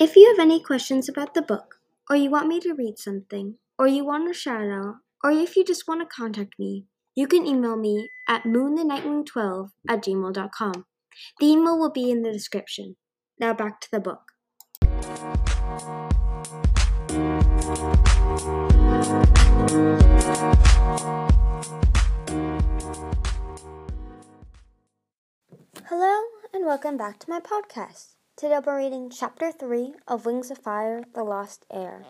If you have any questions about the book, or you want me to read something, or you want a shout out, or if you just want to contact me, you can email me at moonthenightwing12 at gmail.com. The email will be in the description. Now back to the book. Hello, and welcome back to my podcast. Today be reading Chapter 3 of Wings of Fire The Lost Heir.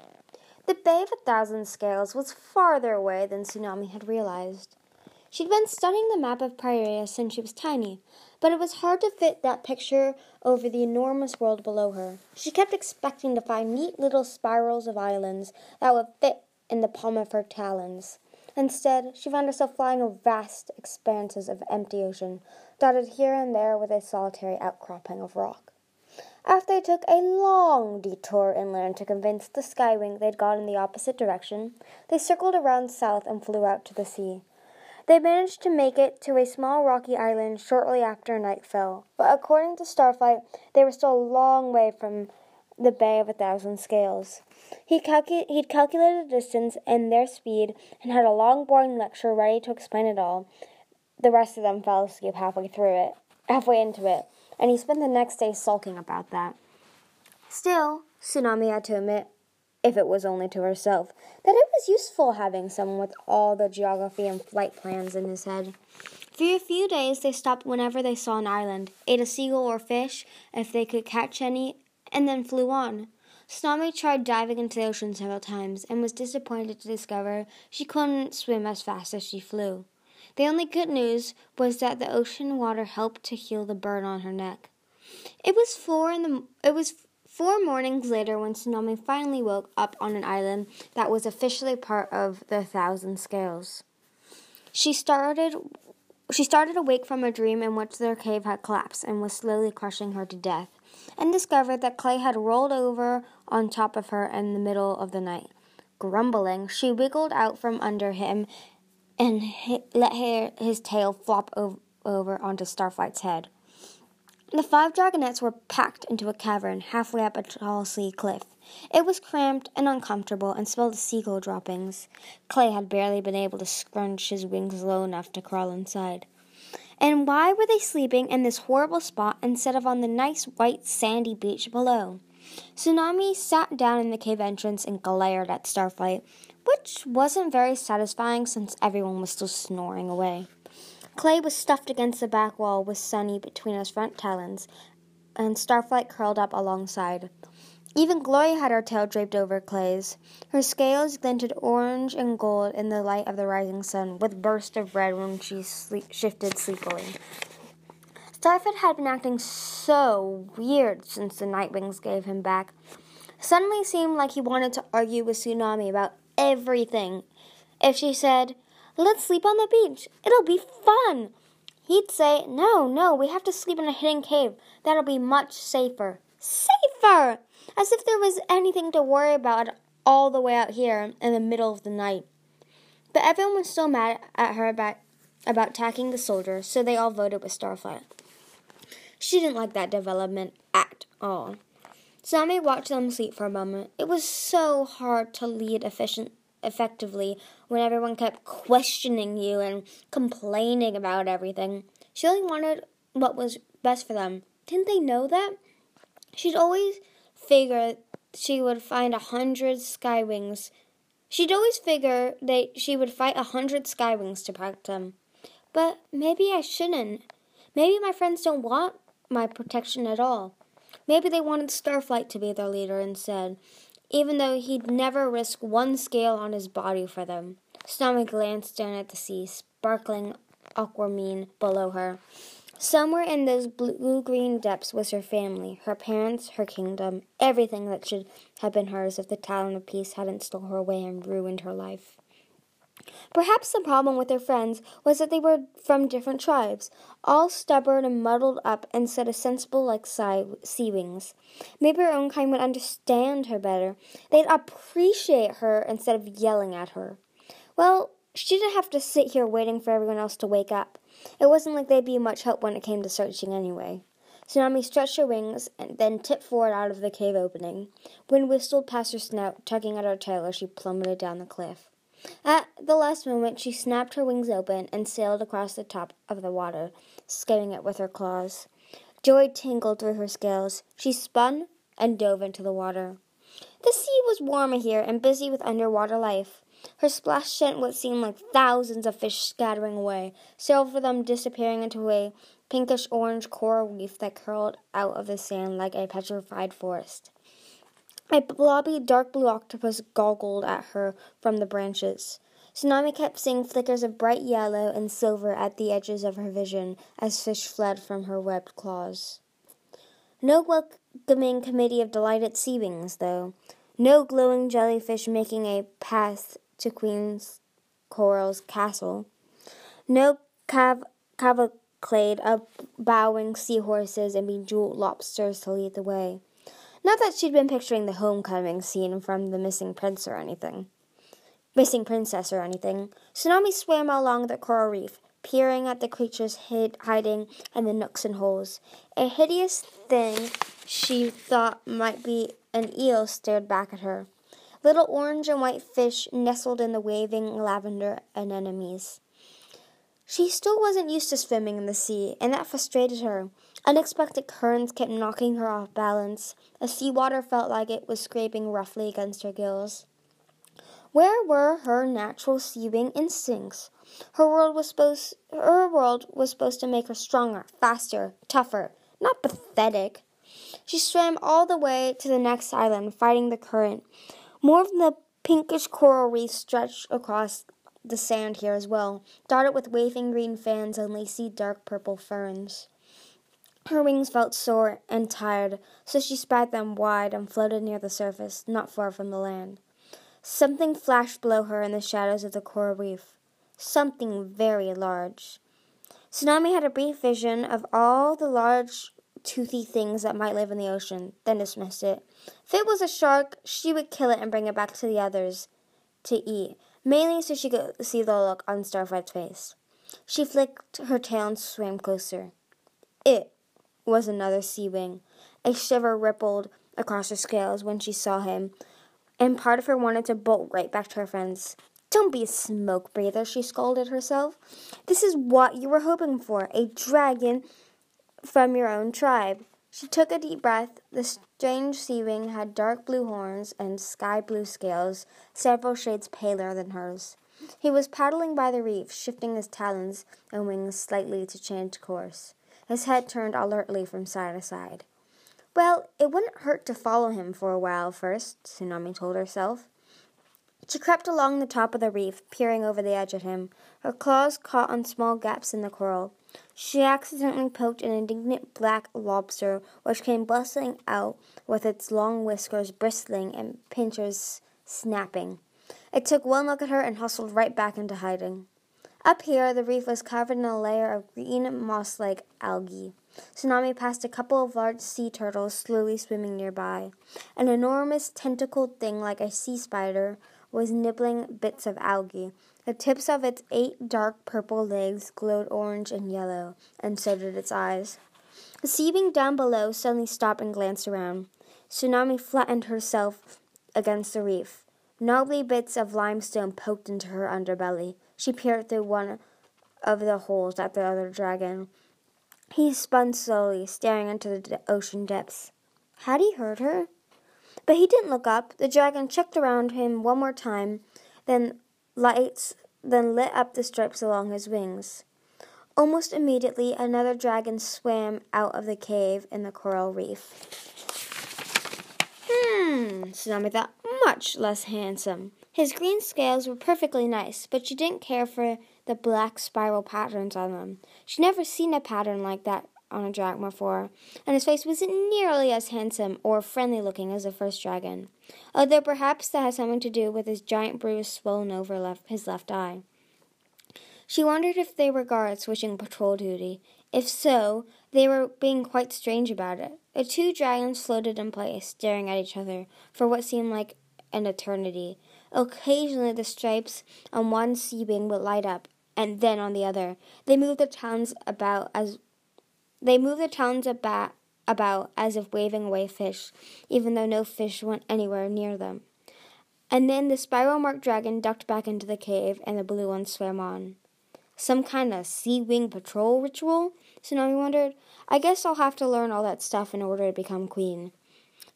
The Bay of a Thousand Scales was farther away than Tsunami had realized. She'd been studying the map of Pyrrhia since she was tiny, but it was hard to fit that picture over the enormous world below her. She kept expecting to find neat little spirals of islands that would fit in the palm of her talons. Instead, she found herself flying over vast expanses of empty ocean, dotted here and there with a solitary outcropping of rock. After they took a long detour inland to convince the Skywing they'd gone in the opposite direction, they circled around south and flew out to the sea. They managed to make it to a small rocky island shortly after night fell, but according to Starflight, they were still a long way from the Bay of a Thousand Scales. He calcu- he'd calculated the distance and their speed and had a long, boring lecture ready to explain it all. The rest of them fell asleep halfway through it, halfway into it, and he spent the next day sulking about that. Still, Tsunami had to admit, if it was only to herself, that it was useful having someone with all the geography and flight plans in his head. For a few days, they stopped whenever they saw an island, ate a seagull or fish if they could catch any, and then flew on. Tsunami tried diving into the ocean several times and was disappointed to discover she couldn't swim as fast as she flew. The only good news was that the ocean water helped to heal the burn on her neck. It was four in the it was four mornings later when Tsunami finally woke up on an island that was officially part of the Thousand Scales. She started she started awake from a dream in which their cave had collapsed and was slowly crushing her to death and discovered that Clay had rolled over on top of her in the middle of the night. Grumbling, she wiggled out from under him and let his tail flop over onto Starflight's head. The five dragonettes were packed into a cavern halfway up a tall sea cliff. It was cramped and uncomfortable and smelled of seagull droppings. Clay had barely been able to scrunch his wings low enough to crawl inside. And why were they sleeping in this horrible spot instead of on the nice white sandy beach below? Tsunami sat down in the cave entrance and glared at Starflight, which wasn't very satisfying since everyone was still snoring away. Clay was stuffed against the back wall with Sunny between his front talons, and Starflight curled up alongside. Even Gloria had her tail draped over Clay's. Her scales glinted orange and gold in the light of the rising sun, with bursts of red when she sleep- shifted sleepily. Starflight had been acting so weird since the Nightwings gave him back. Suddenly seemed like he wanted to argue with Tsunami about everything. If she said, Let's sleep on the beach, it'll be fun, he'd say, No, no, we have to sleep in a hidden cave. That'll be much safer. Safer! as if there was anything to worry about all the way out here in the middle of the night. But everyone was still mad at her about, about attacking the soldiers, so they all voted with Starflight. She didn't like that development at all. Sammy watched them sleep for a moment. It was so hard to lead efficient, effectively when everyone kept questioning you and complaining about everything. She only wanted what was best for them. Didn't they know that? She'd always figure she would find a hundred skywings. She'd always figure that she would fight a hundred skywings to protect them. But maybe I shouldn't. Maybe my friends don't want my protection at all. Maybe they wanted Starflight to be their leader instead, even though he'd never risk one scale on his body for them. Tsunami glanced down at the sea, sparkling aquamarine below her. Somewhere in those blue green depths was her family, her parents, her kingdom, everything that should have been hers if the Talon of Peace hadn't stole her away and ruined her life. Perhaps the problem with her friends was that they were from different tribes, all stubborn and muddled up instead of sensible like sea wings. Maybe her own kind would understand her better. They'd appreciate her instead of yelling at her. Well, she didn't have to sit here waiting for everyone else to wake up. It wasn't like they'd be much help when it came to searching anyway. Tsunami stretched her wings and then tipped forward out of the cave opening. Wind whistled past her snout, tugging at her tail as she plummeted down the cliff. At the last moment, she snapped her wings open and sailed across the top of the water, skimming it with her claws. Joy tingled through her scales. She spun and dove into the water. The sea was warmer here and busy with underwater life. Her splash sent what seemed like thousands of fish scattering away, several of them disappearing into a pinkish orange coral reef that curled out of the sand like a petrified forest. A blobby dark blue octopus goggled at her from the branches. Tsunami kept seeing flickers of bright yellow and silver at the edges of her vision as fish fled from her webbed claws. No welcoming committee of delighted sea though. No glowing jellyfish making a path to Queen's Coral's castle. No cav- cavalcade of bowing seahorses and bejeweled lobsters to lead the way. Not that she'd been picturing the homecoming scene from The Missing Prince or anything. Missing Princess or anything. Tsunami swam along the coral reef, peering at the creatures hid, hiding in the nooks and holes. A hideous thing she thought might be an eel stared back at her. Little orange and white fish nestled in the waving lavender anemones. She still wasn't used to swimming in the sea, and that frustrated her. Unexpected currents kept knocking her off balance. The sea water felt like it was scraping roughly against her gills. Where were her natural swimming instincts? Her world was supposed her world was supposed to make her stronger, faster, tougher, not pathetic. She swam all the way to the next island, fighting the current. More of the pinkish coral reef stretched across the sand here as well, dotted with waving green fans and lacy dark purple ferns. Her wings felt sore and tired, so she spread them wide and floated near the surface, not far from the land. Something flashed below her in the shadows of the coral reef. Something very large. Tsunami had a brief vision of all the large toothy things that might live in the ocean, then dismissed it. If it was a shark, she would kill it and bring it back to the others to eat, mainly so she could see the look on Starflight's face. She flicked her tail and swam closer. It was another sea wing. A shiver rippled across her scales when she saw him, and part of her wanted to bolt right back to her friends. Don't be a smoke breather, she scolded herself. This is what you were hoping for a dragon from your own tribe. She took a deep breath. The strange sea wing had dark blue horns and sky blue scales, several shades paler than hers. He was paddling by the reef, shifting his talons and wings slightly to change course. His head turned alertly from side to side. Well, it wouldn't hurt to follow him for a while first, Tsunami told herself. She crept along the top of the reef, peering over the edge at him. Her claws caught on small gaps in the coral. She accidentally poked an indignant black lobster, which came bustling out with its long whiskers bristling and pincers snapping. It took one look at her and hustled right back into hiding. Up here, the reef was covered in a layer of green moss like algae. Tsunami passed a couple of large sea turtles slowly swimming nearby. An enormous tentacled thing like a sea spider was nibbling bits of algae. The tips of its eight dark purple legs glowed orange and yellow, and so did its eyes. The sea being down below suddenly stopped and glanced around. Tsunami flattened herself against the reef. Knobbly bits of limestone poked into her underbelly. She peered through one of the holes at the other dragon. He spun slowly, staring into the ocean depths. Had he heard her? But he didn't look up. The dragon checked around him one more time, then lights then lit up the stripes along his wings. Almost immediately another dragon swam out of the cave in the coral reef. Hmm, Tsunami thought, much less handsome. His green scales were perfectly nice, but she didn't care for the black spiral patterns on them. She'd never seen a pattern like that on a dragon before, and his face wasn't nearly as handsome or friendly looking as the first dragon, although perhaps that had something to do with his giant bruise swollen over left, his left eye. She wondered if they were guards switching patrol duty. If so, they were being quite strange about it. The two dragons floated in place, staring at each other for what seemed like an eternity. Occasionally, the stripes on one sea wing would light up, and then on the other. They moved their towns about as they moved the talons about, about as if waving away fish, even though no fish went anywhere near them. And then the spiral marked dragon ducked back into the cave and the blue one swam on. Some kind of sea wing patrol ritual? Tsunami wondered. I guess I'll have to learn all that stuff in order to become queen.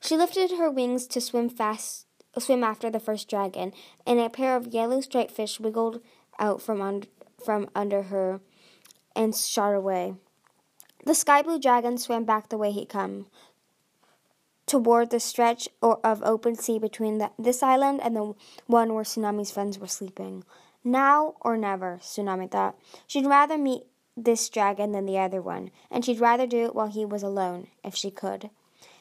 She lifted her wings to swim fast swim after the first dragon, and a pair of yellow striped fish wiggled out from, un- from under her and shot away. The sky blue dragon swam back the way he'd come, toward the stretch of open sea between the, this island and the one where Tsunami's friends were sleeping. Now or never, Tsunami thought. She'd rather meet this dragon than the other one, and she'd rather do it while he was alone, if she could.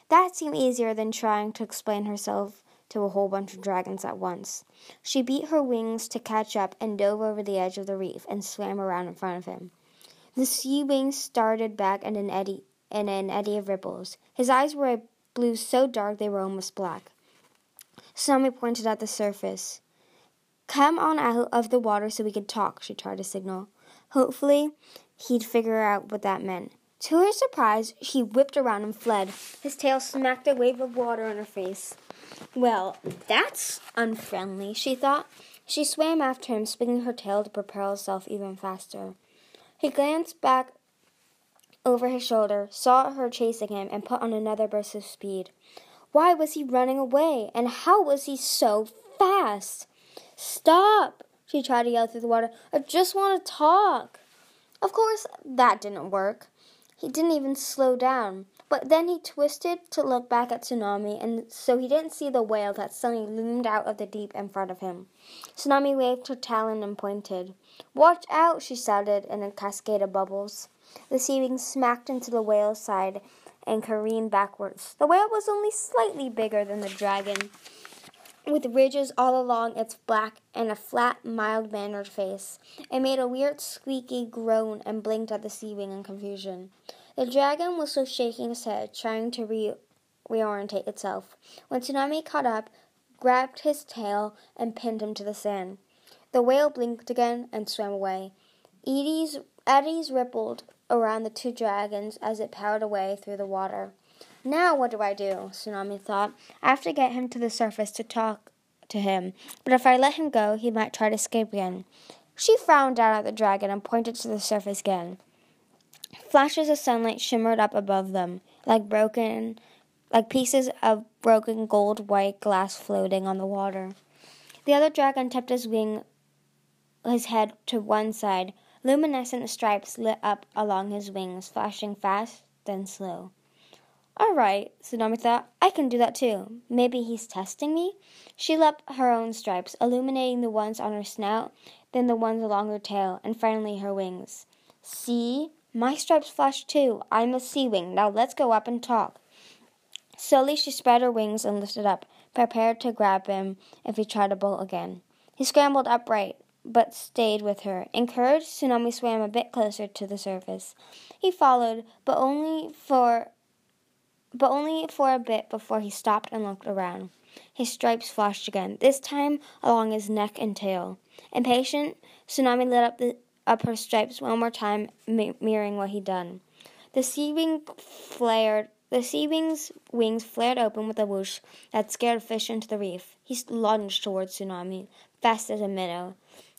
That seemed easier than trying to explain herself to a whole bunch of dragons at once. She beat her wings to catch up and dove over the edge of the reef and swam around in front of him. The sea wings started back in an eddy in an eddy of ripples. His eyes were a blue so dark they were almost black. Tsunami pointed at the surface. Come on out of the water so we can talk, she tried to signal. Hopefully, he'd figure out what that meant. To her surprise, he whipped around and fled. His tail smacked a wave of water in her face. Well, that's unfriendly, she thought. She swam after him, spinning her tail to propel herself even faster. He glanced back over his shoulder, saw her chasing him, and put on another burst of speed. Why was he running away? And how was he so fast? Stop! She tried to yell through the water. I just want to talk. Of course, that didn't work. He didn't even slow down. But then he twisted to look back at Tsunami, and so he didn't see the whale that suddenly loomed out of the deep in front of him. Tsunami waved her talon and pointed. Watch out, she shouted in a cascade of bubbles. The sea wing smacked into the whale's side and careened backwards. The whale was only slightly bigger than the dragon, with ridges all along its back and a flat, mild mannered face. It made a weird squeaky groan and blinked at the sea wing in confusion. The dragon was still shaking its head, trying to re- reorientate itself, when Tsunami caught up, grabbed his tail, and pinned him to the sand. The whale blinked again and swam away. Eddies, eddies rippled around the two dragons as it powered away through the water. Now what do I do? Tsunami thought. I have to get him to the surface to talk to him, but if I let him go, he might try to escape again. She frowned down at the dragon and pointed to the surface again. Flashes of sunlight shimmered up above them, like broken like pieces of broken gold white glass floating on the water. The other dragon tipped his wing his head to one side. Luminescent stripes lit up along his wings, flashing fast, then slow. All right, Tsunami thought. I can do that too. Maybe he's testing me? She lit her own stripes, illuminating the ones on her snout, then the ones along her tail, and finally her wings. See? My stripes flash too. I'm a sea wing. Now let's go up and talk. Slowly she spread her wings and lifted up, prepared to grab him if he tried to bolt again. He scrambled upright, but stayed with her. Encouraged, Tsunami swam a bit closer to the surface. He followed, but only for but only for a bit before he stopped and looked around. His stripes flashed again, this time along his neck and tail. Impatient, Tsunami lit up the up her stripes one more time, mirroring what he'd done. The sea wing flared. The sea wing's wings flared open with a whoosh that scared fish into the reef. He lunged towards Tsunami, fast as a minnow.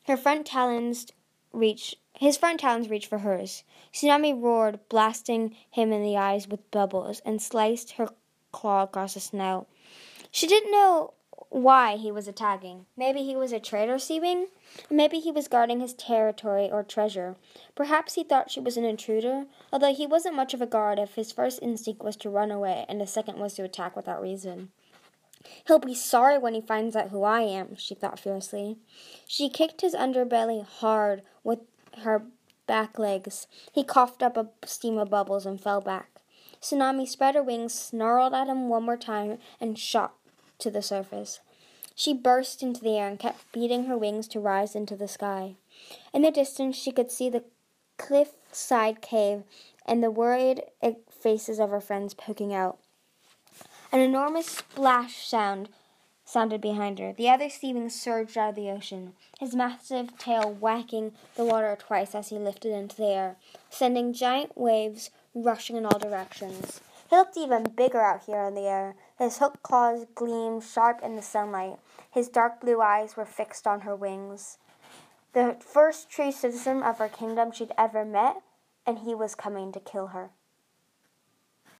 Her front talons reached. His front talons reached for hers. Tsunami roared, blasting him in the eyes with bubbles, and sliced her claw across his snout. She didn't know why he was attacking. Maybe he was a traitor Seawing. Maybe he was guarding his territory or treasure. Perhaps he thought she was an intruder, although he wasn't much of a guard if his first instinct was to run away and the second was to attack without reason. He'll be sorry when he finds out who I am, she thought fiercely. She kicked his underbelly hard with her back legs. He coughed up a steam of bubbles and fell back. Tsunami spread her wings, snarled at him one more time, and shot to the surface. She burst into the air and kept beating her wings to rise into the sky. In the distance, she could see the cliff-side cave and the worried faces of her friends poking out. An enormous splash sound sounded behind her. The other sea surged out of the ocean, his massive tail whacking the water twice as he lifted into the air, sending giant waves rushing in all directions. He looked even bigger out here in the air. His hooked claws gleamed sharp in the sunlight. His dark blue eyes were fixed on her wings. The first true citizen of her kingdom she'd ever met, and he was coming to kill her.